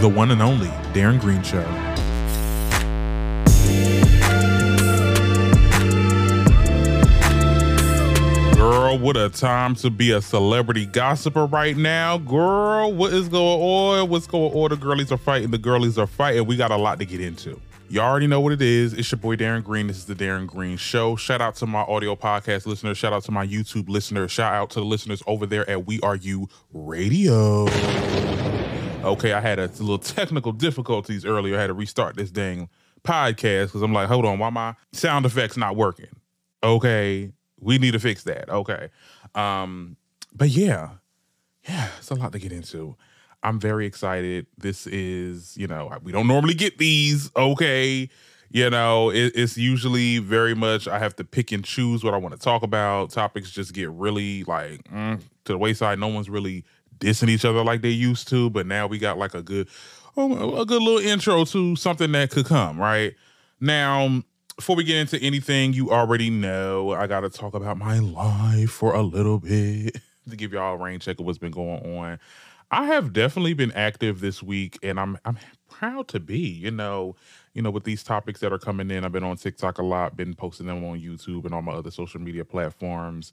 the one and only Darren Green Show. Girl, what a time to be a celebrity gossiper right now. Girl, what is going on? What's going on? The girlies are fighting, the girlies are fighting. We got a lot to get into. You already know what it is. It's your boy Darren Green. This is the Darren Green Show. Shout out to my audio podcast listeners. Shout out to my YouTube listeners. Shout out to the listeners over there at We Are You Radio. Okay, I had a little technical difficulties earlier. I had to restart this dang podcast because I'm like, hold on, why my sound effects not working? Okay, we need to fix that. Okay. Um, but yeah, yeah, it's a lot to get into. I'm very excited. This is, you know, we don't normally get these. Okay. You know, it, it's usually very much I have to pick and choose what I want to talk about. Topics just get really like mm, to the wayside. No one's really dissing each other like they used to, but now we got like a good, oh, a good little intro to something that could come. Right now, um, before we get into anything, you already know I got to talk about my life for a little bit to give y'all a rain check of what's been going on. I have definitely been active this week, and I'm I'm proud to be. You know, you know, with these topics that are coming in, I've been on TikTok a lot, been posting them on YouTube and all my other social media platforms.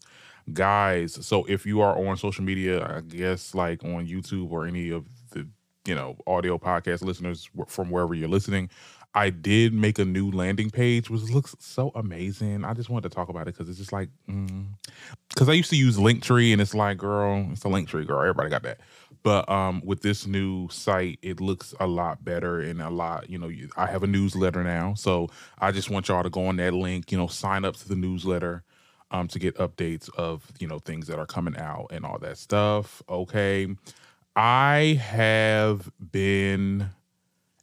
Guys, so if you are on social media, I guess like on YouTube or any of the you know audio podcast listeners from wherever you're listening, I did make a new landing page, which looks so amazing. I just wanted to talk about it because it's just like, because mm. I used to use Linktree, and it's like, girl, it's a Linktree, girl. Everybody got that. But um, with this new site, it looks a lot better and a lot. You know, I have a newsletter now, so I just want y'all to go on that link. You know, sign up to the newsletter um, to get updates of you know things that are coming out and all that stuff. Okay, I have been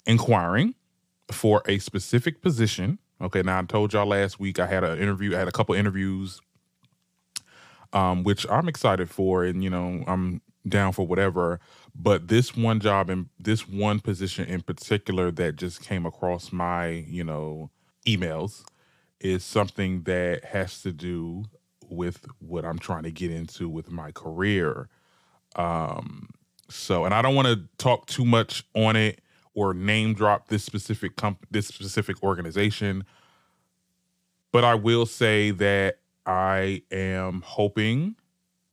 inquiring for a specific position. Okay, now I told y'all last week I had an interview, I had a couple interviews, um, which I'm excited for, and you know, I'm down for whatever. But this one job and this one position in particular that just came across my, you know, emails is something that has to do with what I'm trying to get into with my career. Um, so, and I don't want to talk too much on it or name drop this specific comp- this specific organization. But I will say that I am hoping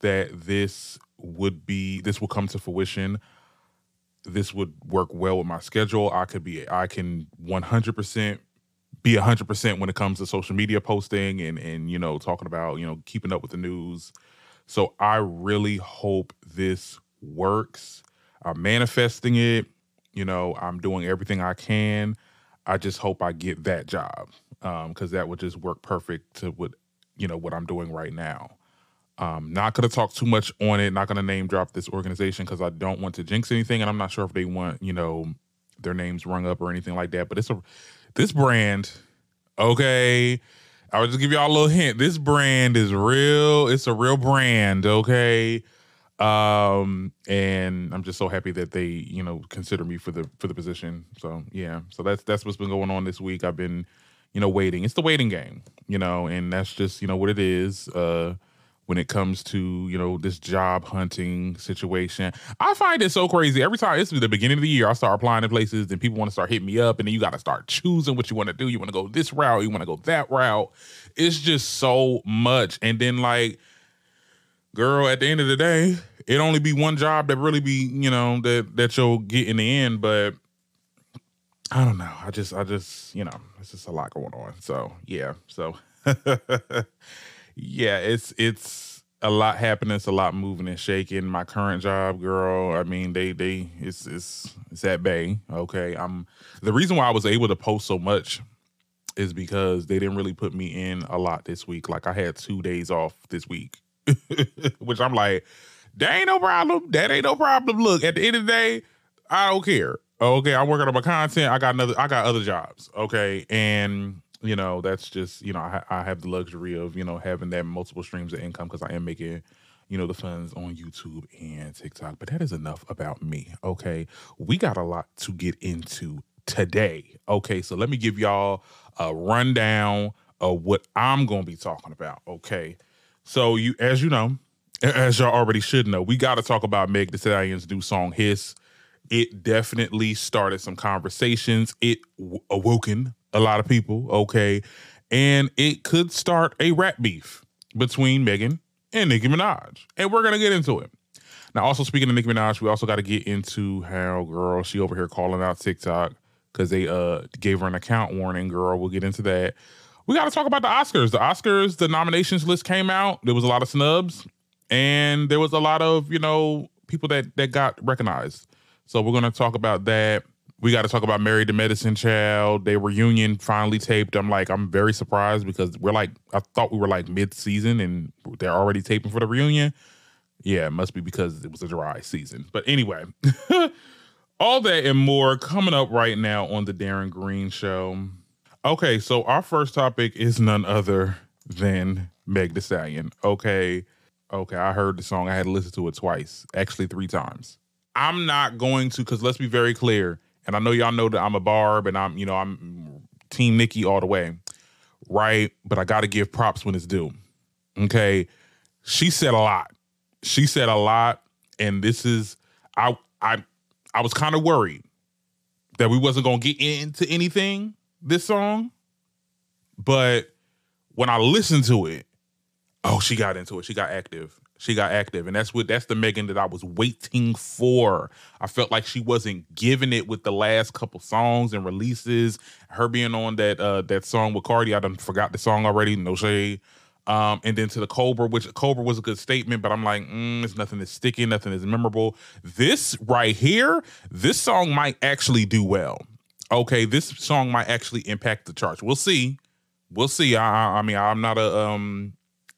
that this would be this will come to fruition. This would work well with my schedule. I could be I can 100% be 100% when it comes to social media posting and and you know talking about, you know, keeping up with the news. So I really hope this works. I'm manifesting it. You know, I'm doing everything I can. I just hope I get that job because um, that would just work perfect to what you know what I'm doing right now. Um, not gonna talk too much on it. Not gonna name drop this organization because I don't want to jinx anything, and I'm not sure if they want you know their names rung up or anything like that. But it's a this brand, okay. I will just give y'all a little hint. This brand is real. It's a real brand, okay. Um, and I'm just so happy that they, you know, consider me for the for the position. So yeah, so that's that's what's been going on this week. I've been, you know, waiting. It's the waiting game, you know, and that's just you know what it is. Uh, when it comes to you know this job hunting situation. I find it so crazy every time. It's the beginning of the year. I start applying to places, and people want to start hitting me up, and then you got to start choosing what you want to do. You want to go this route, you want to go that route. It's just so much, and then like, girl, at the end of the day, it only be one job that really be you know that that you'll get in the end but i don't know i just i just you know it's just a lot going on so yeah so yeah it's it's a lot happening it's a lot moving and shaking my current job girl i mean they they it's it's it's at bay okay i'm the reason why i was able to post so much is because they didn't really put me in a lot this week like i had two days off this week which i'm like that ain't no problem. That ain't no problem. Look, at the end of the day, I don't care. Okay, I'm working on my content. I got another. I got other jobs. Okay, and you know that's just you know I, I have the luxury of you know having that multiple streams of income because I am making you know the funds on YouTube and TikTok. But that is enough about me. Okay, we got a lot to get into today. Okay, so let me give y'all a rundown of what I'm gonna be talking about. Okay, so you as you know as y'all already should know, we got to talk about Meg Thee Stallion's new song "Hiss." it definitely started some conversations. It w- awoken a lot of people, okay? And it could start a rap beef between Megan and Nicki Minaj. And we're gonna get into it. Now, also speaking of Nicki Minaj, we also got to get into how girl she over here calling out TikTok because they uh gave her an account warning. Girl, we'll get into that. We got to talk about the Oscars. The Oscars, the nominations list came out. There was a lot of snubs, and there was a lot of you know people that that got recognized. So we're gonna talk about that. We got to talk about Married to Medicine Child. Their reunion finally taped. I'm like, I'm very surprised because we're like, I thought we were like mid season and they're already taping for the reunion. Yeah, it must be because it was a dry season. But anyway, all that and more coming up right now on the Darren Green Show. Okay, so our first topic is none other than Meg Thee Stallion. Okay, okay, I heard the song. I had to listen to it twice, actually three times. I'm not going to, because let's be very clear and I know y'all know that I'm a barb and I'm, you know, I'm team Nicki all the way. Right. But I gotta give props when it's due. Okay. She said a lot. She said a lot. And this is I I I was kind of worried that we wasn't gonna get into anything this song. But when I listened to it, oh, she got into it. She got active she got active and that's what that's the megan that i was waiting for i felt like she wasn't giving it with the last couple songs and releases her being on that uh that song with cardi i done forgot the song already no shade um, and then to the Cobra, which Cobra was a good statement, but I'm like, mm, it's nothing that's sticky, nothing is memorable. This right here, this song might actually do well. Okay, this song might actually impact the charts. We'll see. We'll see. I, I mean, I'm not a um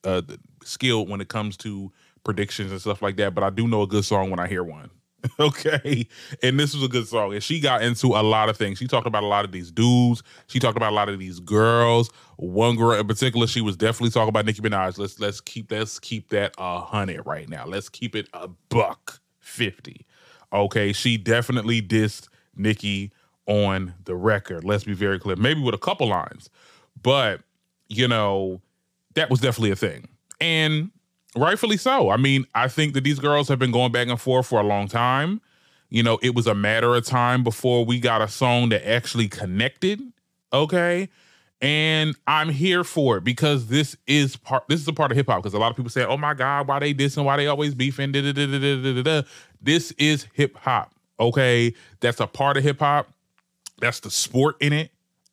uh skilled when it comes to predictions and stuff like that, but I do know a good song when I hear one. okay. And this was a good song. And she got into a lot of things. She talked about a lot of these dudes. She talked about a lot of these girls. One girl in particular, she was definitely talking about Nicki Minaj. Let's let's keep let's keep that a hundred right now. Let's keep it a buck fifty. Okay. She definitely dissed Nicki on the record. Let's be very clear. Maybe with a couple lines. But, you know, that was definitely a thing and rightfully so. I mean, I think that these girls have been going back and forth for a long time. You know, it was a matter of time before we got a song that actually connected. Okay. And I'm here for it because this is part. This is a part of hip hop. Because a lot of people say, "Oh my God, why they dissing? Why they always beefing?" Da, da, da, this is hip hop. Okay, that's a part of hip hop. That's the sport in it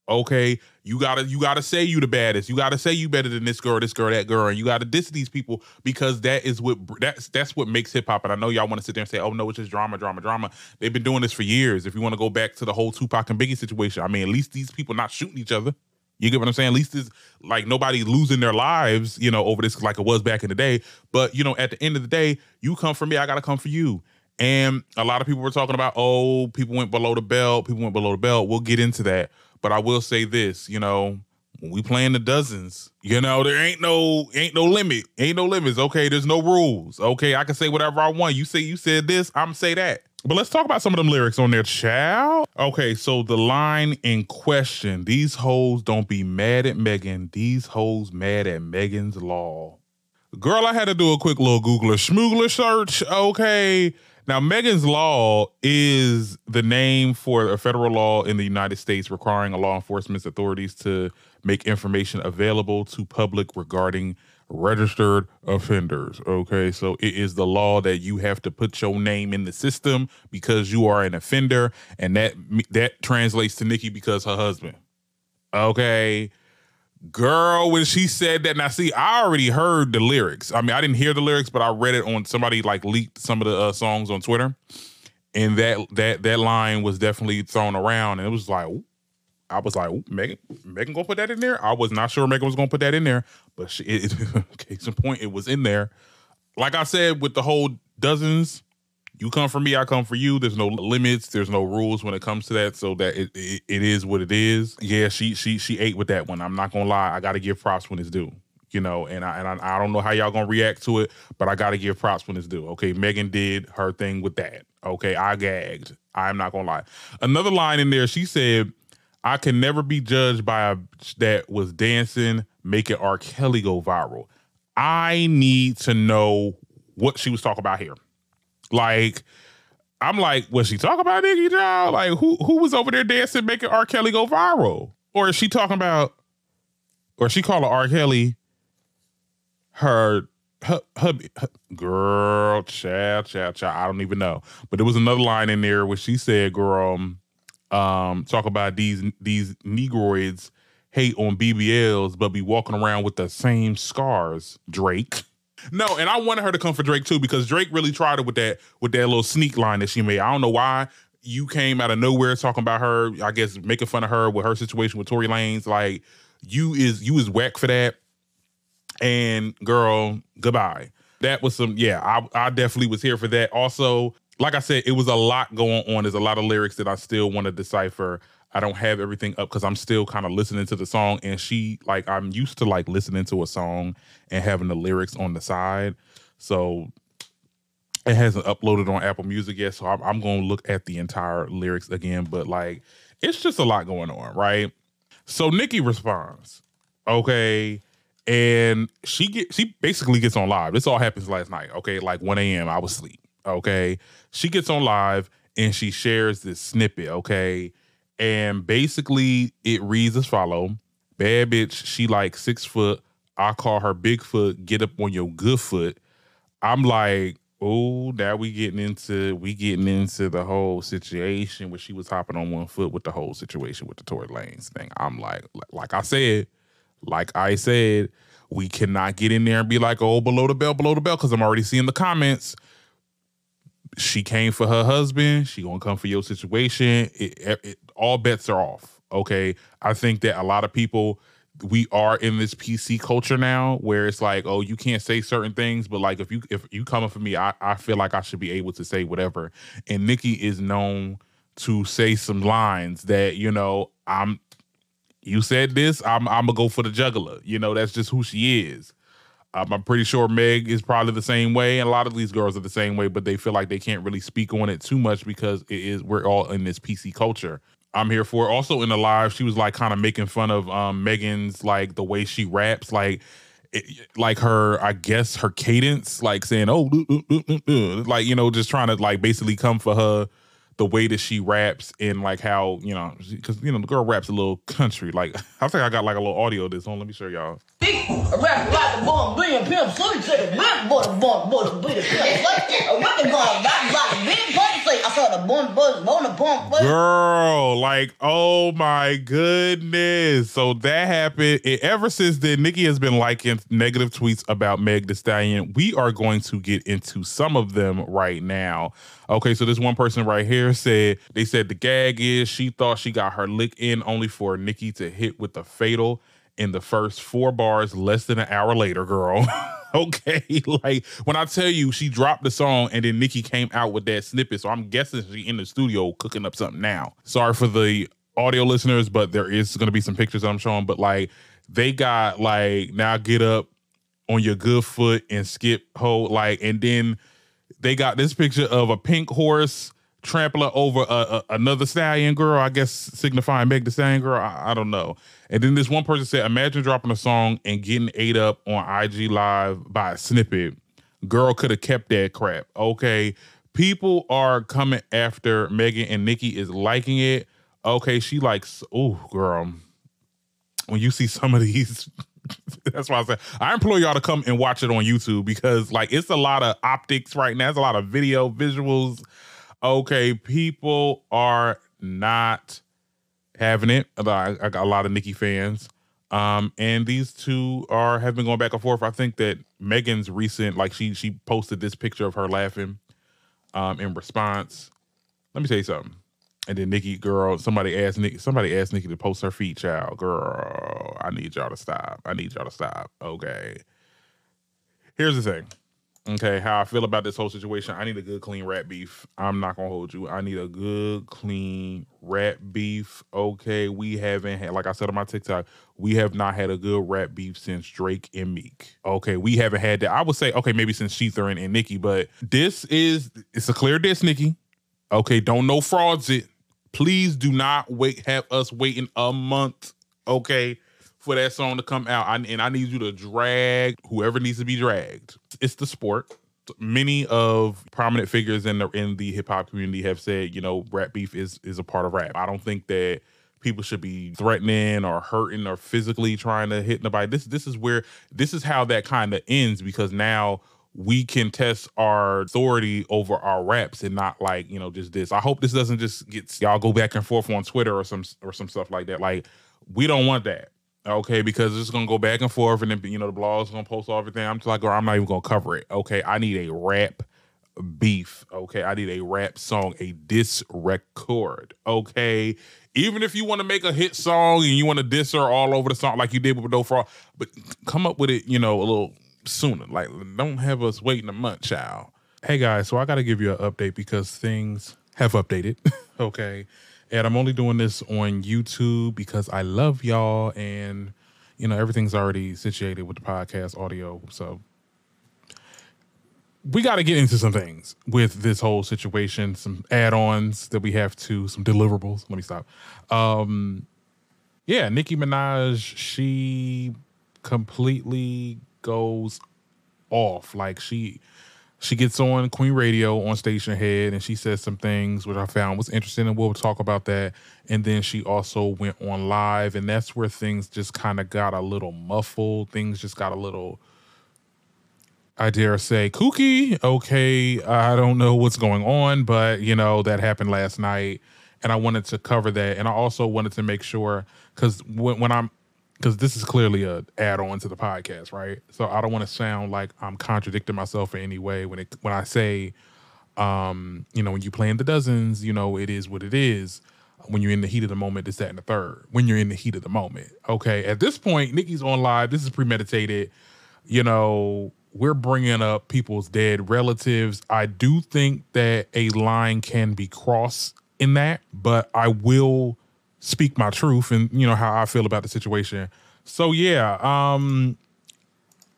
okay you gotta you gotta say you the baddest you gotta say you better than this girl this girl that girl and you gotta diss these people because that is what that's that's what makes hip-hop and i know y'all want to sit there and say oh no it's just drama drama drama they've been doing this for years if you want to go back to the whole tupac and biggie situation i mean at least these people not shooting each other you get what I'm saying? At least it's like nobody losing their lives, you know, over this like it was back in the day. But you know, at the end of the day, you come for me, I gotta come for you. And a lot of people were talking about, oh, people went below the belt, people went below the belt. We'll get into that. But I will say this, you know, when we playing the dozens, you know, there ain't no ain't no limit. Ain't no limits. Okay, there's no rules. Okay, I can say whatever I want. You say you said this, I'm say that. But let's talk about some of them lyrics on there, child. Okay, so the line in question, these hoes don't be mad at Megan, these hoes mad at Megan's law. Girl, I had to do a quick little Googler schmoogler search. Okay. Now, Megan's Law is the name for a federal law in the United States requiring law enforcement authorities to make information available to public regarding registered offenders. Okay, so it is the law that you have to put your name in the system because you are an offender, and that that translates to Nicki because her husband. Okay, Girl, when she said that, now see, I already heard the lyrics. I mean, I didn't hear the lyrics, but I read it on somebody like leaked some of the uh, songs on Twitter, and that that that line was definitely thrown around, and it was like, I was like, Megan, Megan gonna put that in there. I was not sure Megan was gonna put that in there, but she, it, case in point, it was in there. Like I said, with the whole dozens you come for me, I come for you. There's no limits, there's no rules when it comes to that. So that it, it, it is what it is. Yeah, she she she ate with that one. I'm not gonna lie. I gotta give props when it's due. You know, and I and I, I don't know how y'all gonna react to it, but I gotta give props when it's due. Okay, Megan did her thing with that. Okay, I gagged. I'm not gonna lie. Another line in there, she said, "I can never be judged by a that was dancing, making R. Kelly go viral." I need to know what she was talking about here. Like, I'm like, was she talking about Nicki Job? Like, who who was over there dancing, making R. Kelly go viral? Or is she talking about, or she calling R. Kelly her her, her, girl, child, child, child. I don't even know. But there was another line in there where she said, "Girl, um, um talk about these these negroids hate on BBLs, but be walking around with the same scars." Drake. No, and I wanted her to come for Drake too because Drake really tried it with that with that little sneak line that she made. I don't know why you came out of nowhere talking about her. I guess making fun of her with her situation with Tory Lanez. Like you is you is whack for that. And girl, goodbye. That was some yeah. I I definitely was here for that. Also, like I said, it was a lot going on. There's a lot of lyrics that I still want to decipher. I don't have everything up because I'm still kind of listening to the song. And she, like, I'm used to like listening to a song and having the lyrics on the side. So it hasn't uploaded on Apple Music yet. So I'm, I'm going to look at the entire lyrics again. But like, it's just a lot going on, right? So Nicki responds, okay. And she get she basically gets on live. This all happens last night, okay, like 1 a.m. I was asleep. Okay. She gets on live and she shares this snippet, okay? And basically, it reads as follow: Bad bitch, she like six foot. I call her Bigfoot. Get up on your good foot. I'm like, oh, now we getting into we getting into the whole situation where she was hopping on one foot with the whole situation with the Tory Lanez thing. I'm like, like I said, like I said, we cannot get in there and be like, oh, below the belt, below the belt, because I'm already seeing the comments she came for her husband. She gonna come for your situation. It, it, all bets are off. Okay, I think that a lot of people we are in this PC culture now where it's like, oh, you can't say certain things, but like if you if you coming for me, I, I feel like I should be able to say whatever. And Nicki is known to say some lines that, you know, I'm you said this, I'm I'm gonna go for the juggler. You know, that's just who she is. I'm pretty sure Meg is probably the same way, and a lot of these girls are the same way, but they feel like they can't really speak on it too much because it is we're all in this PC culture. I'm here for it. Also in the live, she was like kind of making fun of um, Megan's like the way she raps, like it, like her, I guess her cadence, like saying, "Oh, uh, uh, uh, like you know, just trying to like basically come for her the way that she raps and like how you know because you know the girl raps a little country. Like i think i got like a little audio of this on. Let me show y'all. Rap bomb i saw the bomb buzz on the bomb girl like oh my goodness. So that happened and ever since then Nicki has been liking negative tweets about meg the stallion. We are going to get into some of them right now. Okay, so this one person right here said they said the gag is she thought she got her lick in only for Nicki to hit with the fatal in the first four bars less than an hour later, girl. okay, like when I tell you she dropped the song and then Nicki came out with that snippet, so I'm guessing she in the studio cooking up something now. Sorry for the audio listeners, but there is to be some pictures I'm showing. But like they got like now get up on your good foot and skip hold like and then they got this picture of a pink horse trampling over a, a, another stallion girl, I guess signifying Meg the Stallion girl. I, I, don't know. And then this one person said, imagine dropping a song and getting ate up on IG Live by a snippet. Girl could have kept that crap. Okay. People are coming after Megan and Nicki is liking it. Okay, she likes, oh, girl. When you see some of these That's why I said I implore y'all to come and watch it on YouTube because like it's a lot of optics right now. It's a lot of video visuals. Okay, people are not having it. I, got a lot of Nicki fans. Um, and these two are have been going back and forth. I think that Megan's recent, like she she posted this picture of her laughing um in response. Let me tell you something. And then Nicki, girl, somebody asked Nicki, somebody asked Nicki to post her feet, child. Girl, I need y'all to stop. I need y'all to stop. Okay. Here's the thing. Okay, how I feel about this whole situation. I need a good clean rat beef. I'm not gonna hold you. I need a good clean rat beef. Okay, we haven't had, like I said on my TikTok, we have not had a good rat beef since Drake and Meek. Okay, we haven't had that. I would say, okay, maybe since ShETHER and, and Nicki, but this is it's a clear diss, Nicki. Okay, don't know frauds it. Please do not wait. Have us waiting a month. Okay, for that song to come out. I, and I need you to drag whoever needs to be dragged. It's the sport. many of prominent figures in the in the hip hop community have said, you know, rap beef is is a part of rap. I don't think that people should be threatening or hurting or physically trying to hit nobody. This this is where this is how that kind of ends because now we can test our authority over our raps and not like you know just this. I hope this doesn't just get y'all go back and forth on Twitter or some or some stuff like that. Like we don't want that. Okay, because it's gonna go back and forth, and then you know the blog's gonna post everything. I'm just like, girl, I'm not even gonna cover it. Okay, I need a rap beef. Okay, I need a rap song, a diss record. Okay, even if you want to make a hit song and you want to diss her all over the song like you did with No For but come up with it, you know, a little sooner. Like, don't have us waiting a month, child. Hey guys, so I got to give you an update because things have updated. okay, and I'm only doing this on YouTube because I love y'all and you know everything's already situated with the podcast audio. So we got to get into some things with this whole situation, some add-ons that we have to, some deliverables. Let me stop. Um, yeah, Nicki Minaj, she completely goes off. Like she she gets on Queen Radio on Stationhead and she says some things which I found was interesting and we'll talk about that. And then she also went on live and that's where things just kind of got a little muffled. Things just got a little I dare say kooky. Okay, I don't know what's going on, but you know that happened last night, and I wanted to cover that, and I also wanted to make sure because when, when I'm because this is clearly a add on to the podcast, right? So I don't want to sound like I'm contradicting myself in any way when it when I say, um, you know, when you play in the dozens, you know, it is what it is. When you're in the heat of the moment, it's that and the third. When you're in the heat of the moment, okay. At this point, Nicki's on live. This is premeditated. You know, we're bringing up people's dead relatives. I do think that a line can be crossed in that, but I will speak my truth and you know how I feel about the situation. So yeah, um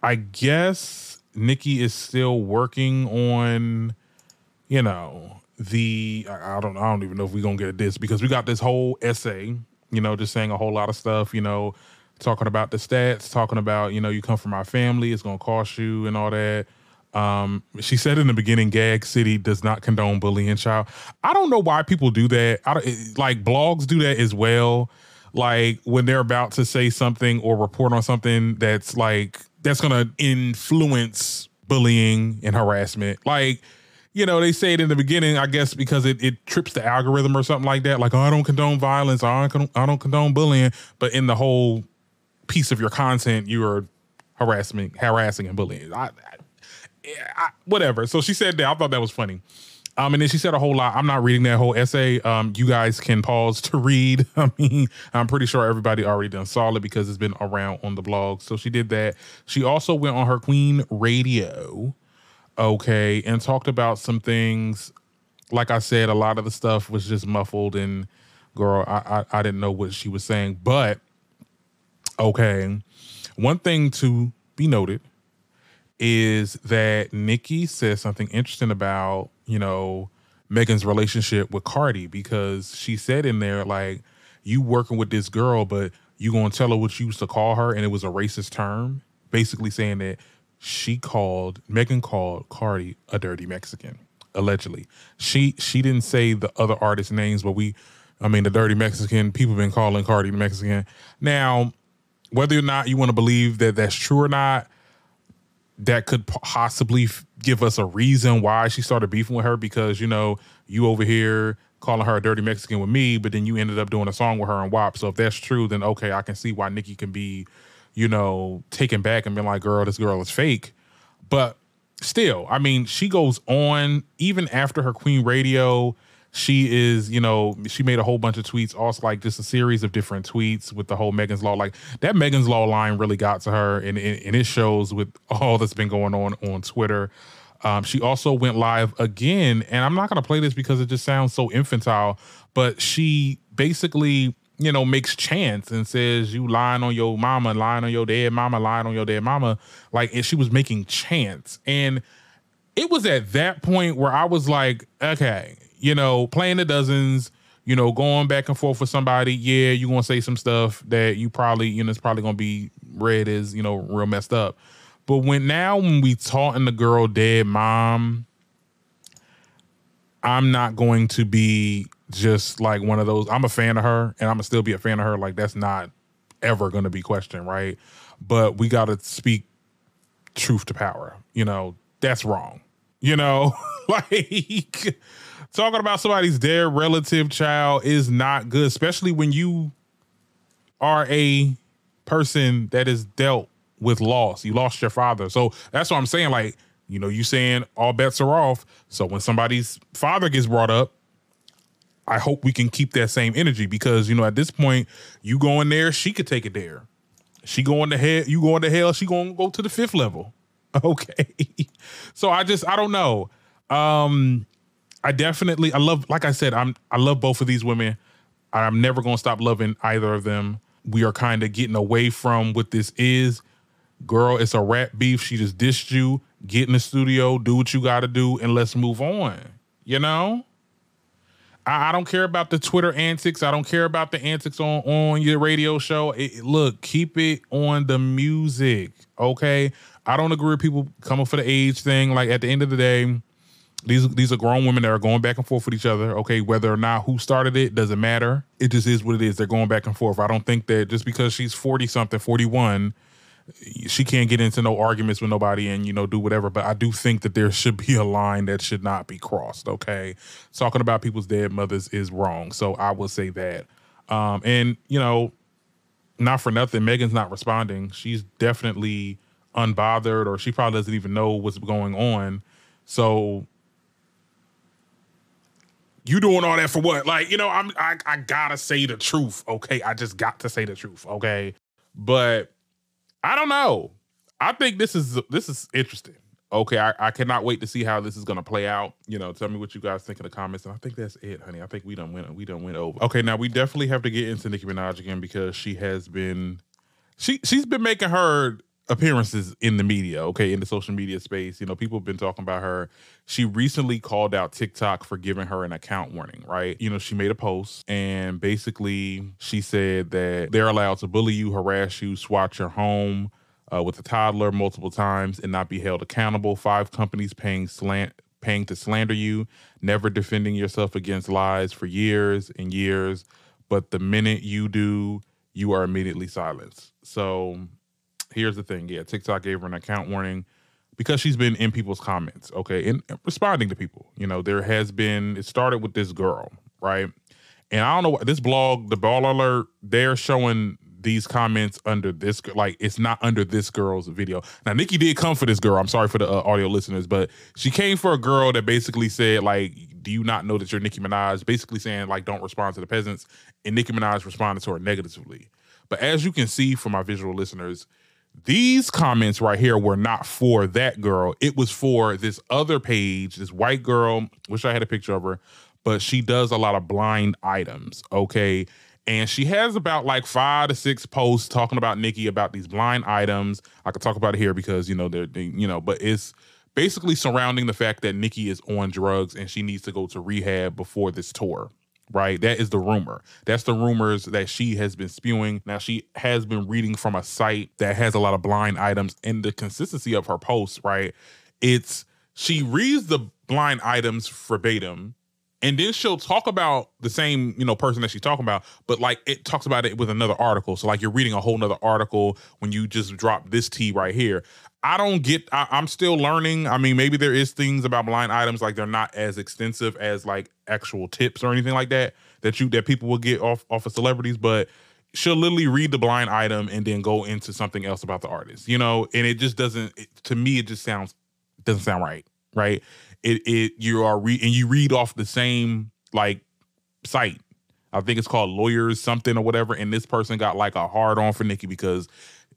I guess Nicki is still working on you know the I don't I don't even know if we're gonna get this because we got this whole essay, you know, just saying a whole lot of stuff, you know, talking about the stats, talking about, you know, you come from our family, it's gonna cost you and all that. Um, she said in the beginning, Gag City does not condone bullying. Child, I don't know why people do that. I don't, like blogs do that as well. Like when they're about to say something or report on something that's like that's gonna influence bullying and harassment. Like, you know, they say it in the beginning, I guess, because it, it trips the algorithm or something like that. Like, oh, I don't condone violence. I don't, I don't condone bullying. But in the whole piece of your content, you are harassing, harassing and bullying. I, I, whatever. So she said that. I thought that was funny. Um, and then she said a whole lot. I'm not reading that whole essay. Um, you guys can pause to read. I mean, I'm pretty sure everybody already done saw it because it's been around on the blog. So she did that. She also went on her Queen Radio, okay, and talked about some things. Like I said, a lot of the stuff was just muffled, and girl, I I, I didn't know what she was saying. But okay, one thing to be noted is that Nicki says something interesting about, you know, Megan's relationship with Cardi because she said in there, like, you working with this girl, but you gonna tell her what you used to call her and it was a racist term, basically saying that she called Megan called Cardi a dirty Mexican, allegedly. She she didn't say the other artist names, but we I mean the dirty Mexican, people been calling Cardi Mexican. Now, whether or not you want to believe that that's true or not, that could possibly give us a reason why she started beefing with her because you know you over here calling her a dirty Mexican with me, but then you ended up doing a song with her and WAP. So if that's true, then okay, I can see why Nicki can be, you know, taken back and be like, "Girl, this girl is fake." But still, I mean, she goes on even after her Queen Radio she is, you know, she made a whole bunch of tweets, also like just a series of different tweets with the whole Megan's Law. Like that Megan's Law line really got to her, and, and it shows with all that's been going on on Twitter. Um, she also went live again, and I'm not going to play this because it just sounds so infantile, but she basically, you know, makes chants and says, You lying on your mama, lying on your dead mama, lying on your dead mama. Like, and she was making chants. And it was at that point where I was like, Okay, you know, playing the dozens, you know, going back and forth with somebody, yeah, you're gonna say some stuff that you probably, you know, it's probably gonna be read as, you know, real messed up. But when now when we taunting the girl dead mom, I'm not going to be just like one of those. I'm a fan of her and I'm gonna still be a fan of her. Like that's not ever gonna be questioned, right? But we gotta speak truth to power. You know, that's wrong. You know, like talking about somebody's dead relative child is not good, especially when you are a person that is dealt with loss. You lost your father. So that's what I'm saying. Like, you know, you saying all bets are off. So when somebody's father gets brought up, I hope we can keep that same energy because, you know, at this point, you going there, she could take it there. She going to hell, you going to hell, she going to go to the fifth level. Okay. so I just I don't know. Um I definitely I love like I said, I'm I love both of these women. I'm never going to stop loving either of them. We are kind of getting away from what this is. Girl, it's a rap beef. She just dissed you. Get in the studio, do what you got to do, and let's move on. You know? I, I, don't care about the Twitter antics. I don't care about the antics on on your radio show. It, look, keep it on the music, okay? I don't agree with people coming for the age thing. Like at the end of the day, these these are grown women that are going back and forth with each other. Okay, whether or not who started it doesn't matter. It just is what it is. They're going back and forth. I don't think that just because she's forty something, forty one, she can't get into no arguments with nobody and you know do whatever. But I do think that there should be a line that should not be crossed. Okay, talking about people's dead mothers is wrong. So I will say that. Um, and you know, not for nothing, Megan's not responding. She's definitely unbothered, or she probably doesn't even know what's going on. So you doing all that for what? Like, you know, I'm I, I gotta say the truth, okay? I just got to say the truth, okay? But I don't know. I think this is this is interesting. Okay, I, I cannot wait to see how this is gonna play out. You know, tell me what you guys think in the comments. And I think that's it, honey. I think we don't win we don't win over. Okay, now we definitely have to get into Nicki Minaj again because she has been she she's been making her appearances in the media, okay, in the social media space. You know, people have been talking about her. She recently called out TikTok for giving her an account warning, right? You know, she made a post and basically she said that they're allowed to bully you, harass you, swat your home uh, with a toddler multiple times and not be held accountable. Five companies paying slant paying to slander you, never defending yourself against lies for years and years. But the minute you do, you are immediately silenced. So here's the thing. Yeah, TikTok gave her an account warning because she's been in people's comments, okay, and responding to people. You know, there has been it started with this girl, right? And I don't know what this blog, the ball alert, they're showing these comments under this like it's not under this girl's video. Now Nicki did come for this girl. I'm sorry for the uh, audio listeners, but she came for a girl that basically said like, "Do you not know that you're Nicki Minaj?" Basically saying like, "Don't respond to the peasants." And Nicki Minaj responded to her negatively. But as you can see from my visual listeners, these comments right here were not for that girl. It was for this other page, this white girl. Wish I had a picture of her, but she does a lot of blind items. Okay. And she has about like five to six posts talking about Nicki about these blind items. I could talk about it here because, you know, they're, they, you know, but it's basically surrounding the fact that Nicki is on drugs and she needs to go to rehab before this tour right? That is the rumor. That's the rumors that she has been spewing. Now, she has been reading from a site that has a lot of blind items and the consistency of her posts, right? It's she reads the blind items verbatim and then she'll talk about the same you know person that she's talking about but like it talks about it with another article so like you're reading a whole nother article when you just drop this T right here I don't get. I, am still learning. I mean, maybe there is things about blind items like they're not as extensive as like actual tips or anything like that that you that people will get off off of celebrities. But she'll literally read the blind item and then go into something else about the artist. You know, and it just doesn't. It, to me, it just sounds doesn't sound right. Right? It it you are read and you read off the same like site. I think it's called lawyers something or whatever. And this person got like a hard on for Nicki because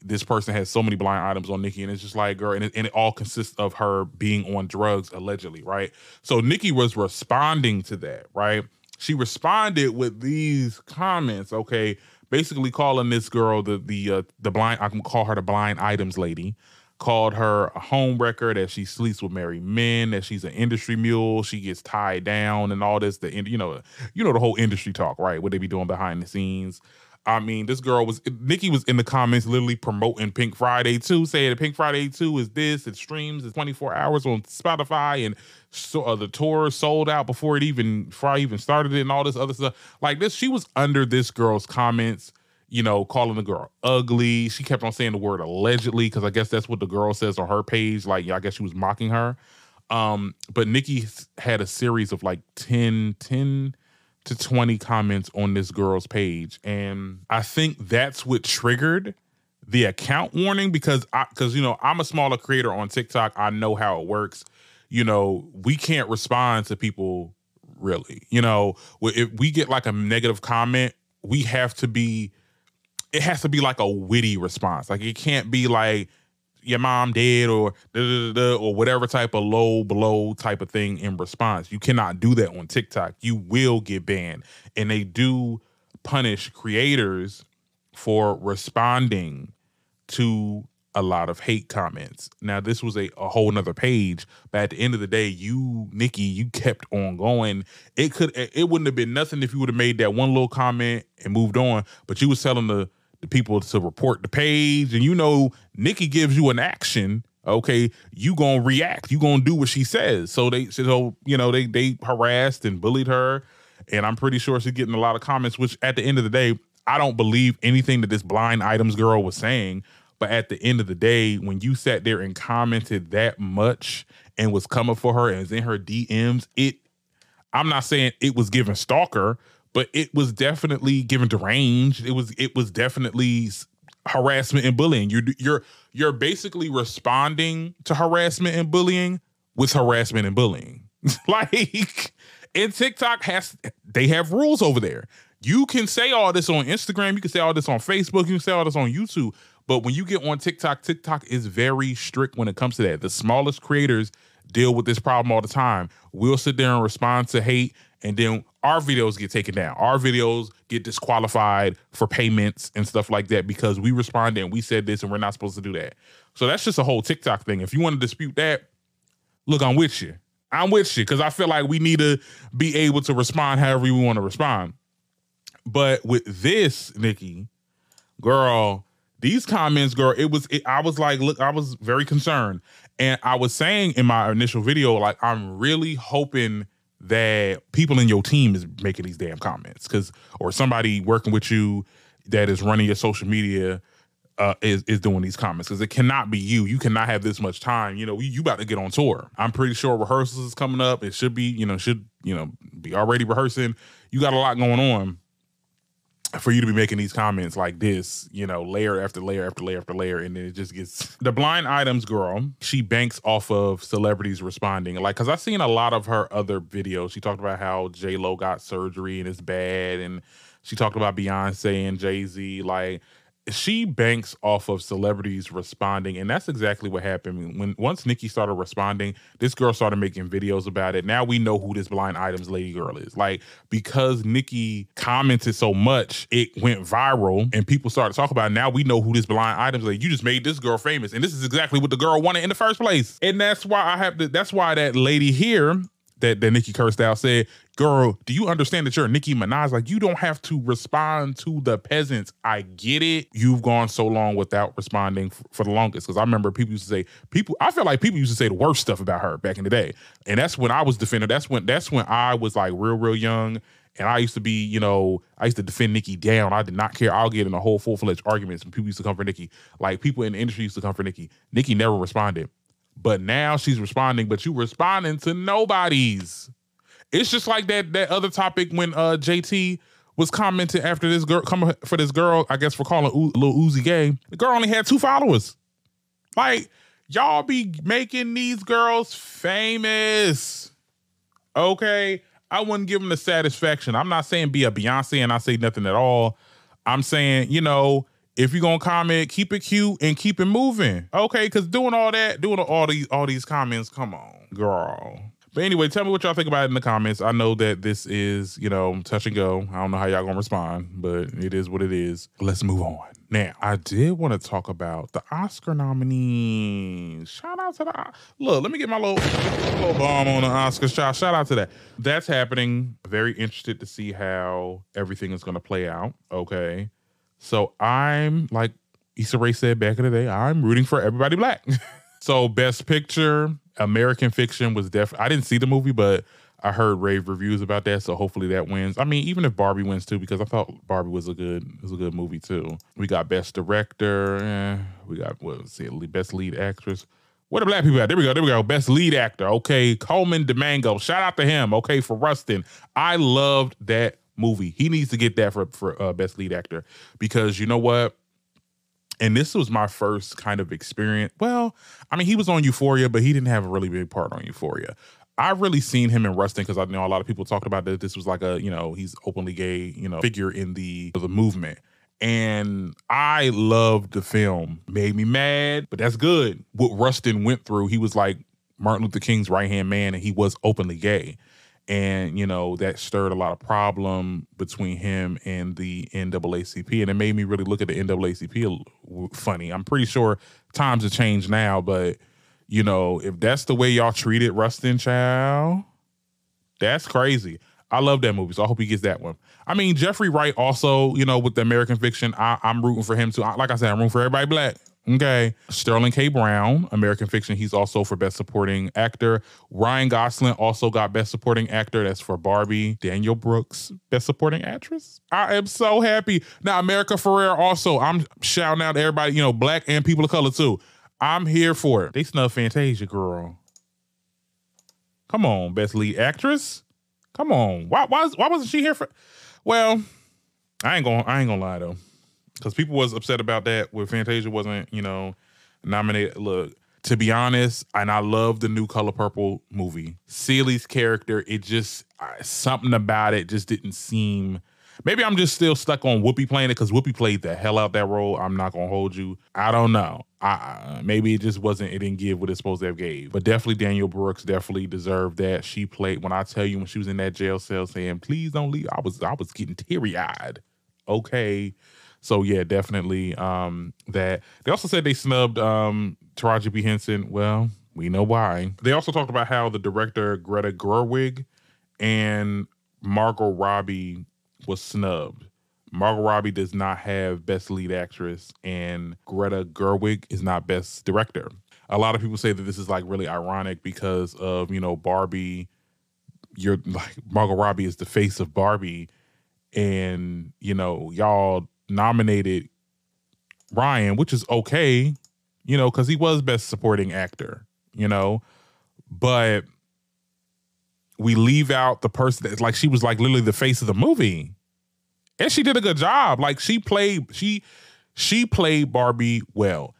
this person has so many blind items on Nicki, and it's just like, girl, and it, and it all consists of her being on drugs allegedly, right? So Nicki was responding to that, right? She responded with these comments, okay, basically calling this girl the the uh, the blind. I can call her the blind items lady. Called her a home wrecker, that she sleeps with married men, that she's an industry mule, she gets tied down, and all this. The you know, you know the whole industry talk, right? What they be doing behind the scenes. I mean, this girl was Nicki was in the comments literally promoting Pink Friday 2, saying Pink Friday 2 is this, it streams, it's 24 hours on Spotify, and so uh, the tour sold out before it even I even started it and all this other stuff. Like this, she was under this girl's comments, you know, calling the girl ugly. She kept on saying the word allegedly, because I guess that's what the girl says on her page. Like, yeah, I guess she was mocking her. Um, but Nicki had a series of like 10, 10 to 20 comments on this girl's page. And I think that's what triggered the account warning because I because you know I'm a smaller creator on TikTok. I know how it works. You know, we can't respond to people really. You know, if we get like a negative comment, we have to be it has to be like a witty response. Like it can't be like your mom dead or da, da, da, or whatever type of low blow type of thing in response. You cannot do that on TikTok. You will get banned. And they do punish creators for responding to a lot of hate comments. Now, this was a, a whole nother page, but at the end of the day, you, Nicki, you kept on going. It could it wouldn't have been nothing if you would have made that one little comment and moved on, but you was telling the people to report the page, and you know Nicki gives you an action. Okay, you gonna react. You gonna do what she says. So they so you know they they harassed and bullied her, and I'm pretty sure she's getting a lot of comments. Which at the end of the day, I don't believe anything that this blind items girl was saying. But at the end of the day, when you sat there and commented that much and was coming for her and was in her DMs, it I'm not saying it was given stalker, but it was definitely given deranged. It was it was definitely harassment and bullying. You're you're you're basically responding to harassment and bullying with harassment and bullying. like and TikTok has they have rules over there. You can say all this on Instagram, you can say all this on Facebook, you can say all this on YouTube, but when you get on TikTok, TikTok is very strict when it comes to that. The smallest creators deal with this problem all the time. We'll sit there and respond to hate and then our videos get taken down. Our videos get disqualified for payments and stuff like that because we responded and we said this and we're not supposed to do that. So that's just a whole TikTok thing. If you want to dispute that, look, I'm with you. I'm with you because I feel like we need to be able to respond however we want to respond. But with this, Nicki, girl, these comments, girl, it was, it, I was like, look, I was very concerned. And I was saying in my initial video, like, I'm really hoping that people in your team is making these damn comments because or somebody working with you that is running your social media uh, is is doing these comments because it cannot be you. You cannot have this much time. You know, you, you about to get on tour. I'm pretty sure rehearsals is coming up. It should be, you know, should you know be already rehearsing. You got a lot going on for you to be making these comments like this, you know, layer after layer after layer after layer, and then it just gets the blind items girl. She banks off of celebrities responding, like because I've seen a lot of her other videos. She talked about how J Lo got surgery and it's bad, and she talked about Beyonce and Jay Z, like she banks off of celebrities responding and that's exactly what happened. When once nicki started responding this girl started making videos about it. Now we know who this blind items lady girl is. Like because nicki commented so much it went viral and people started talking about it. Now we know who this blind items lady you just made this girl famous. And this is exactly what the girl wanted in the first place. And that's why i have to that's why that lady here that, that cursed out said, Girl, do you understand that you're Nicki Minaj? Like, you don't have to respond to the peasants. I get it. You've gone so long without responding f- for the longest. Cause I remember people used to say, people, I feel like people used to say the worst stuff about her back in the day. And that's when I was defending. That's when that's when I was like real, real young. And I used to be, you know, I used to defend Nicki down. I did not care. I'll get in a whole full fledged arguments when people used to come for Nicki. Like people in the industry used to come for Nicki. Nicki never responded. But now she's responding, but you responding to nobody's. It's just like that that other topic when uh JT was commenting after this girl coming for this girl, I guess for calling U- Lil Uzi gay. The girl only had two followers. Like y'all be making these girls famous. Okay, I wouldn't give them the satisfaction. I'm not saying be a Beyonce and I say nothing at all. I'm saying, you know, if you're gonna comment, keep it cute and keep it moving. Okay, because doing all that, doing all these all these comments, come on, girl. But anyway, tell me what y'all think about it in the comments. I know that this is, you know, touch and go. I don't know how y'all gonna respond, but it is what it is. Let's move on. Now, I did want to talk about the Oscar nominees. Shout out to the look. Let me get my little little bomb on the Oscar Shout shout out to that. That's happening. Very interested to see how everything is gonna play out. Okay. So I'm like Issa Rae said back in the day, I'm rooting for everybody black. so best picture, American Fiction was definitely I didn't see the movie, but I heard rave reviews about that, so hopefully that wins. I mean, even if Barbie wins too, because I thought Barbie was a good was a good movie too. We got best director, eh, we got what was it, best lead actress. Where the black people at? There we go. There we go. Best lead actor. Okay, Colman Domingo. Shout out to him. Okay, for Rustin. I loved that movie. He needs to get that for for uh, best lead actor because you know what? And this was my first kind of experience. Well, I mean, he was on Euphoria, but he didn't have a really big part on Euphoria. I've really seen him in Rustin because I know a lot of people talked about that this was like a, you know, he's openly gay, you know, figure in the the movement. And I loved the film. Made me mad, but that's good. What Rustin went through, he was like Martin Luther King's right hand man, and he was openly gay. And you know that stirred a lot of problem between him and the NAACP, and it made me really look at the NAACP funny. I'm pretty sure times have changed now, but you know, if that's the way y'all treated Rustin Child, that's crazy. I love that movie, so I hope he gets that one. I mean, Jeffrey Wright also, you know, with the American Fiction, I, am rooting for him too. Like I said, I'm rooting for everybody black. Okay. Sterling K. Brown, American Fiction, he's also for Best Supporting Actor. Ryan Gosling also got Best Supporting Actor. That's for Barbie. Danielle Brooks, Best Supporting Actress. I am so happy. Now, America Ferrera also, I'm shouting out to everybody, you know, black and people of color too. I'm here for it. They snubbed Fantasia, girl. Come on, best lead actress. Come on. Why why why wasn't she here for? Well, I ain't gonna I ain't gonna lie though, because people was upset about that where Fantasia wasn't you know nominated. Look, to be honest, and I love the new Color Purple movie. Celie's character, it just something about it just didn't seem Maybe I'm just still stuck on Whoopi playing it because Whoopi played the hell out that role. I'm not gonna hold you. I don't know. I, maybe it just wasn't. It didn't give what it's supposed to have gave. But definitely Danielle Brooks definitely deserved that. She played when I tell you when she was in that jail cell saying, "Please don't leave." I was I was getting teary eyed. Okay. So yeah, definitely um, that. They also said they snubbed um, Taraji P Henson. Well, we know why. They also talked about how the director Greta Gerwig and Margot Robbie was snubbed. Margot Robbie does not have Best Lead Actress, and Greta Gerwig is not Best Director. A lot of people say that this is like really ironic because of you know Barbie. You're like Margot Robbie is the face of Barbie, and you know y'all nominated Ryan, which is okay, you know, because he was Best Supporting Actor, you know, but we leave out the person that like she was like literally the face of the movie. And she did a good job. Like she played she she played Barbie well.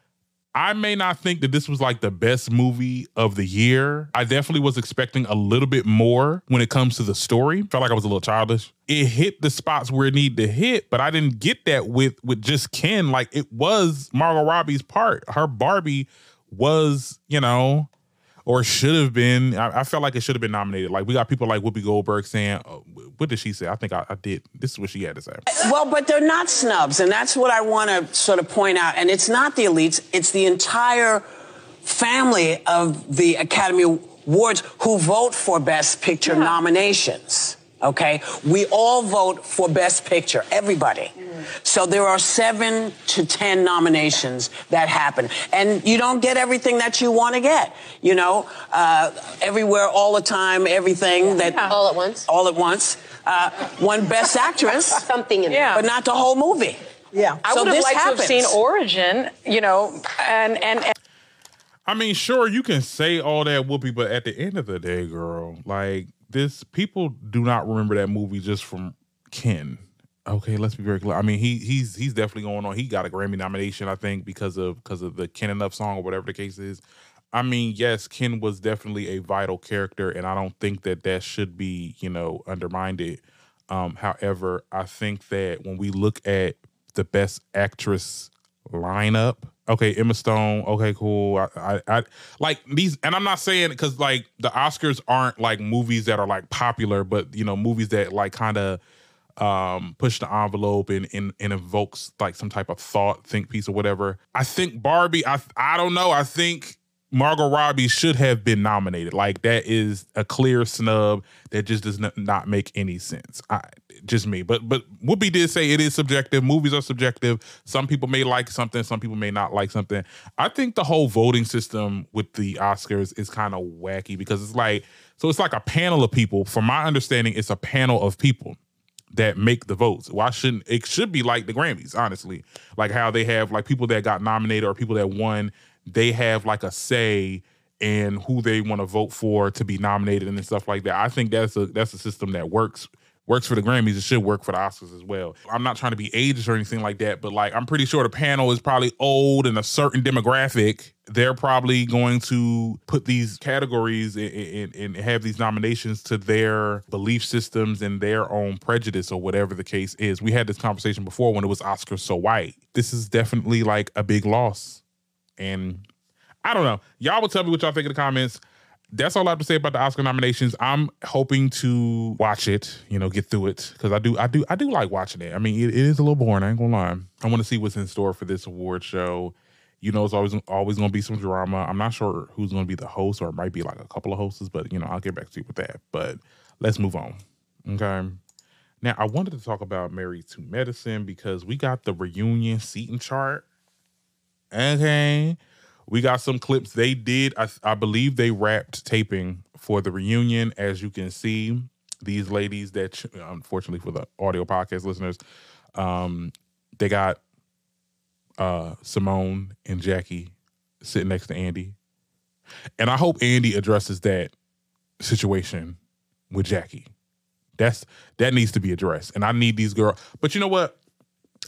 I may not think that this was like the best movie of the year. I definitely was expecting a little bit more when it comes to the story. Felt like I was a little childish. It hit the spots where it needed to hit, but I didn't get that with with just Ken. Like it was Margot Robbie's part. Her Barbie was, you know, or should have been. I, I, felt like it should have been nominated. Like we got people like Whoopi Goldberg saying, oh, "What did she say?" I think I, I, did. This is what she had to say. Well, but they're not snubs, and that's what I want to sort of point out. And it's not the elites; it's the entire family of the Academy Awards who vote for Best Picture yeah. nominations. Okay, we all vote for Best Picture, everybody. So there are seven to ten nominations that happen, and you don't get everything that you want to get. You know, uh, everywhere, all the time, everything yeah. that yeah. all at once. All at once. Uh, one Best Actress, something in yeah. but not the whole movie. Yeah, I so would have liked happens. to have seen Origin. You know, and and. and I mean, sure, you can say all that, Whoopi, but at the end of the day, girl, like this, people do not remember that movie just from Ken. Okay, let's be very clear. I mean, he he's he's definitely going on. He got a Grammy nomination, I think, because of because of the Ken Enough song or whatever the case is. I mean, yes, Ken was definitely a vital character, and I don't think that that should be you know undermined. It. Um, however, I think that when we look at the best actress lineup, okay, Emma Stone, okay, cool. I, I, I like these, and I'm not saying because like the Oscars aren't like movies that are like popular, but you know, movies that like kind of um push the envelope and, and and invokes like some type of thought think piece or whatever. I think barbie i i don't know. I think Margot Robbie should have been nominated. Like that is a clear snub that just does not make any sense. I, just me. But but Whoopi did say it is subjective. Movies are subjective. Some people may like something, some people may not like something. I think the whole voting system with the Oscars is kind of wacky because it's like so it's like a panel of people. From my understanding, it's a panel of people that make the votes. Why shouldn't it should be like the Grammys, honestly. Like how they have like people that got nominated or people that won they have like a say in who they want to vote for to be nominated and stuff like that. I think that's a that's a system that works works for the Grammys. It should work for the Oscars as well. I'm not trying to be ageist or anything like that, but like I'm pretty sure the panel is probably old and a certain demographic. They're probably going to put these categories and, and have these nominations to their belief systems and their own prejudice or whatever the case is. We had this conversation before when it was Oscars so white. This is definitely like a big loss and I don't know. Y'all will tell me what y'all think in the comments. That's all I have to say about the Oscar nominations. I'm hoping to watch it, you know, get through it because I do, I do, I do like watching it. I mean, it, it is a little boring. I ain't gonna lie. I want to see what's in store for this award show. You know, it's always always gonna be some drama. I'm not sure who's gonna be the host, or it might be like a couple of hosts, but you know, I'll get back to you with that. But let's move on. Okay. Now, I wanted to talk about Married to Medicine because we got the reunion seating chart Okay. We got some clips. They did, I, I believe they wrapped taping for the reunion. As you can see, these ladies that, unfortunately for the audio podcast listeners, um, they got uh, Simone and Jackie sitting next to Andy. And I hope Andy addresses that situation with Jackie. That's that needs to be addressed. And I need these girls. But you know what?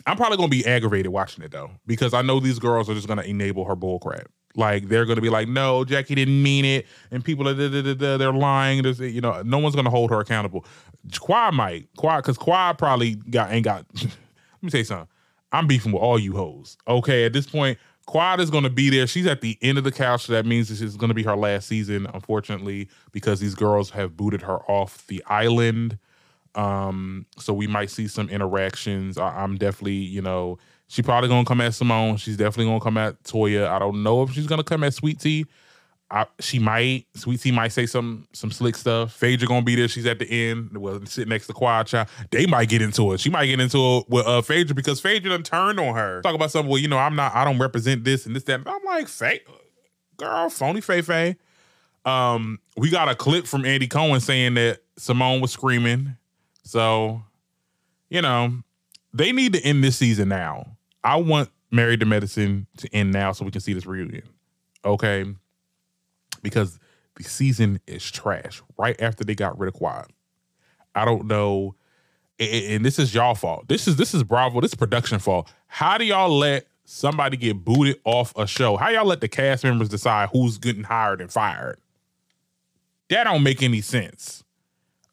I'm probably gonna be aggravated watching it though, because I know these girls are just gonna enable her bullcrap. Like they're gonna be like, no, Jackie didn't mean it, and people are they're lying. There's, you know, no one's gonna hold her accountable. Quad might, Quad, because Quad probably got ain't got. let me say something. I'm beefing with all you hoes. Okay, at this point, Quad is to be there. She's at the end of the couch. So that means this is to be her last season, unfortunately, because these girls have booted her off the island. Um, so we might see some interactions. I, am definitely, you know, she probably gonna come at Simone. She's definitely gonna come at Toya. I don't know if she's gonna come at Sweet Tea. I, she might. Sweet Tea might say some some slick stuff. Phaedra gonna be there. She's at the end. Well, sitting next to Quad Child. They might get into it. She might get into it with uh, Phaedra because Phaedra done turned on her. Talk about something. Well, you know, I'm not. I don't represent this and this that. I'm like, Faye, girl, phony Faye. Um, we got a clip from Andy Cohen saying that Simone was screaming so, you know, they need to end this season now. I want Married to Medicine to end now so we can see this reunion. Okay? Because the season is trash right after they got rid of Quad. I don't know. And this is y'all fault. This is this is Bravo. This is production fault. How do y'all let somebody get booted off a show? How y'all let the cast members decide who's getting hired and fired? That don't make any sense.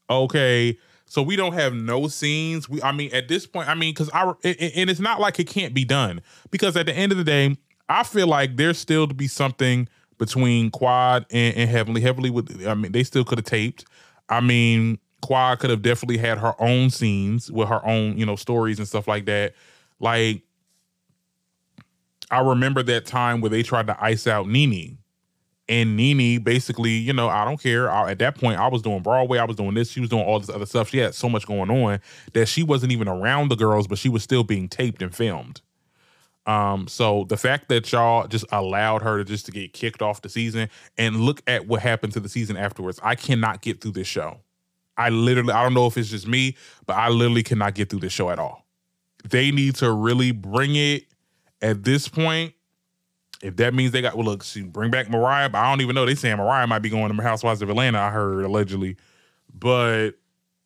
Okay. So we don't have no scenes. We, I mean, at this point, I mean, because I and it's not like it can't be done because at the end of the day, I feel like there's still to be something between Quad and, and Heavenly. Heavenly with, I mean, they still could have taped. I mean, Quad could have definitely had her own scenes with her own, you know, stories and stuff like that. Like, I remember that time where they tried to ice out Nene and Nene basically, you know, I don't care. I, at that point, I was doing Broadway, I was doing this, she was doing all this other stuff. She had so much going on that she wasn't even around the girls, but she was still being taped and filmed. Um, so the fact that y'all just allowed her to just to get kicked off the season and look at what happened to the season afterwards, I cannot get through this show. I literally, I don't know if it's just me, but I literally cannot get through this show at all. They need to really bring it at this point if that means they got well, look, see, bring back Mariah. But I don't even know. They saying Mariah might be going to Housewives of Atlanta. I heard allegedly, but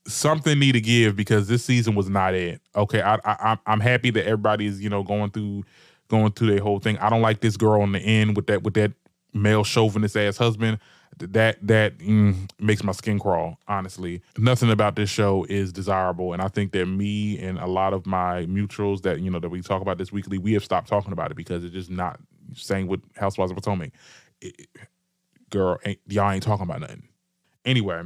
something need to give because this season was not it. Okay, I, I I'm happy that everybody is you know going through going through their whole thing. I don't like this girl on the end with that with that male chauvinist ass husband. That that mm, makes my skin crawl. Honestly, nothing about this show is desirable, and I think that me and a lot of my mutuals that you know that we talk about this weekly, we have stopped talking about it because it's just not saying with Housewives of Potomac. It, girl, ain't, y'all ain't talking about nothing. Anyway,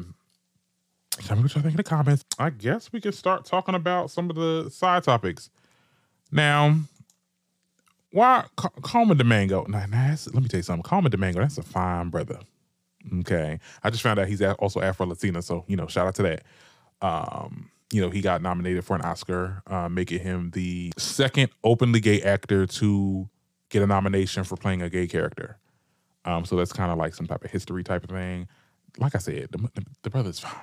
tell me what y'all think in the comments. I guess we can start talking about some of the side topics. Now, why Colman Domingo? Nah, nah, let me tell you something. Colman Domingo, that's a fine brother. Okay, I just found out he's also Afro Latina, so you know, shout out to that. Um, you know, he got nominated for an Oscar, uh, making him the second openly gay actor to get a nomination for playing a gay character. Um, so that's kind of like some type of history type of thing. Like I said, the, the, the brother's fine.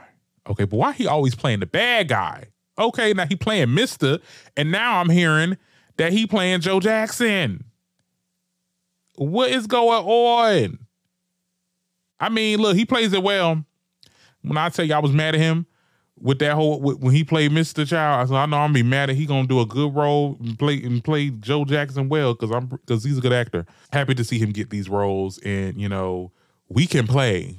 Okay, but why he always playing the bad guy? Okay, now he playing Mister, and now I'm hearing that he playing Joe Jackson. What is going on? I mean, look, he plays it well. When I tell you I was mad at him with that whole when he played Mr. Child, I said I know I'm be mad at he gonna do a good role and play and play Joe Jackson well because I'm because he's a good actor. Happy to see him get these roles, and you know we can play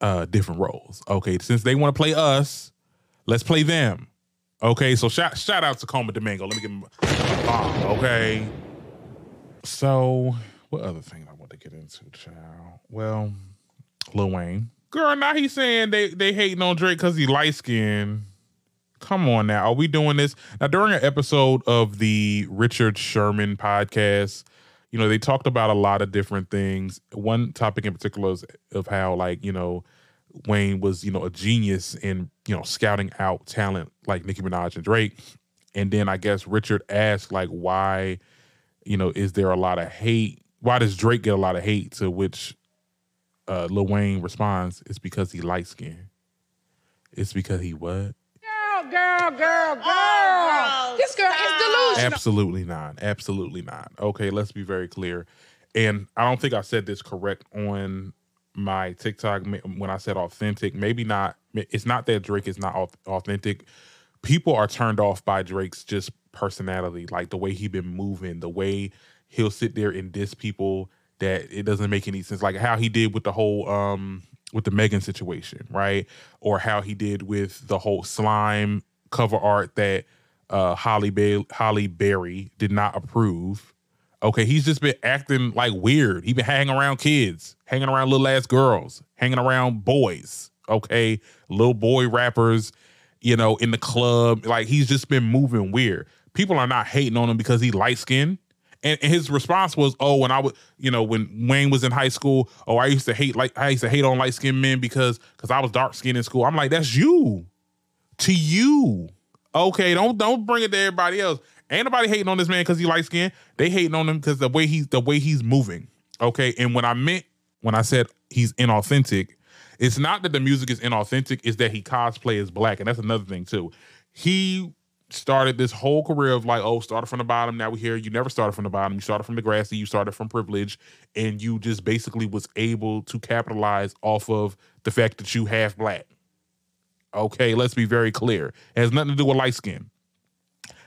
uh different roles. Okay, since they want to play us, let's play them. Okay, so shout shout out to Colman Domingo. Let me give him a bomb. Okay, so what other thing I want to get into, child? Well. Lil Wayne. Girl, now he's saying they they hating on Drake because he light skinned. Come on now. Are we doing this? Now, during an episode of the Richard Sherman podcast, you know, they talked about a lot of different things. One topic in particular is of how, like, you know, Wayne was, you know, a genius in, you know, scouting out talent like Nicki Minaj and Drake. And then I guess Richard asked, like, why, you know, is there a lot of hate? Why does Drake get a lot of hate? To which uh, Lil Wayne responds, "It's because he light skinned. It's because he what? Girl, girl, girl, girl. Oh, this girl is delusional. Absolutely not. Absolutely not. Okay, let's be very clear. And I don't think I said this correct on my TikTok when I said authentic. Maybe not. It's not that Drake is not authentic. People are turned off by Drake's just personality, like the way he been moving, the way he'll sit there and diss people that it doesn't make any sense. Like how he did with the whole um with the Megan situation, right? Or how he did with the whole slime cover art that uh Halle ba- Halle Berry did not approve. Okay, he's just been acting like weird. He been hanging around kids, hanging around little ass girls, hanging around boys. Okay, little boy rappers, you know, in the club. Like he's just been moving weird. People are not hating on him because he light skinned. And, his response was, "Oh, when I was, you know, when Wayne was in high school, oh, I used to hate like I used to hate on light skinned men because because I was dark skinned in school." I'm like, "That's you, to you." Okay, don't don't bring it to everybody else. Ain't nobody hating on this man because he light skinned. They hating on him because the way he's the way he's moving. Okay, and when I meant when I said he's inauthentic, it's not that the music is inauthentic. It's that he cosplay as black, and that's another thing too. He started this whole career of like, oh, started from the bottom. Now we hear you never started from the bottom. You started from Degrassi. You started from privilege, and you just basically was able to capitalize off of the fact that you half black. Okay, let's be very clear. It has nothing to do with light skin.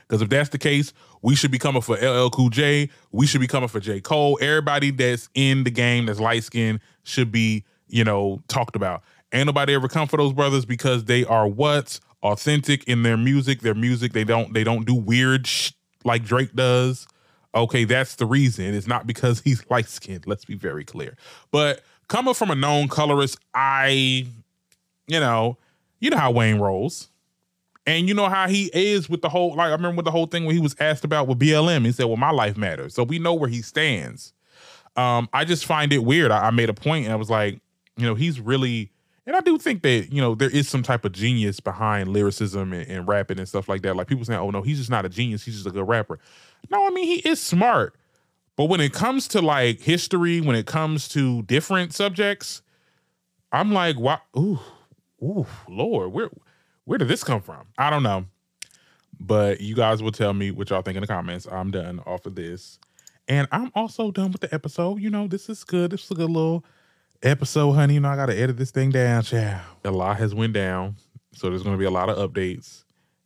Because if that's the case, we should be coming for LL Cool J. We should be coming for J. Cole. Everybody that's in the game that's light skinned should be, you know, talked about. Ain't nobody ever come for those brothers because they are what? Authentic in their music. Their music, they don't they don't do weird sh- like Drake does. Okay, that's the reason. It's not because he's light skinned. Let's be very clear. But coming from a known colorist, I, you know, you know how Wayne rolls. And you know how he is with the whole, like, I remember with the whole thing when he was asked about with BLM, he said, Well, my life matters. So we know where he stands. Um, I just find it weird. I, I made a point and I was like, you know, he's really and I do think that, you know, there is some type of genius behind lyricism and, and, rapping and stuff like that. Like people saying, oh no, he's just not a genius, he's just a good rapper. No, I mean, he is smart. But when it comes to like history, when it comes to different subjects, I'm like, wow, ooh, ooh, Lord, where where did this come from? I don't know. But you guys will tell me what y'all think in the comments. I'm done off of this. And I'm also done with the episode. You know, this is good. This is a good little episode, honey. You know, I got to edit this thing down, child. A lot has went down, so there's to be a lot of updates,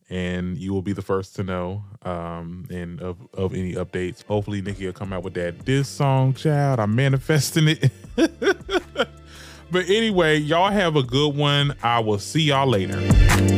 and you will be the first to know. Um, and of of any updates, hopefully Nicki will come out with that this song, child. I'm manifesting it. but anyway, y'all have a good one. I will see y'all later.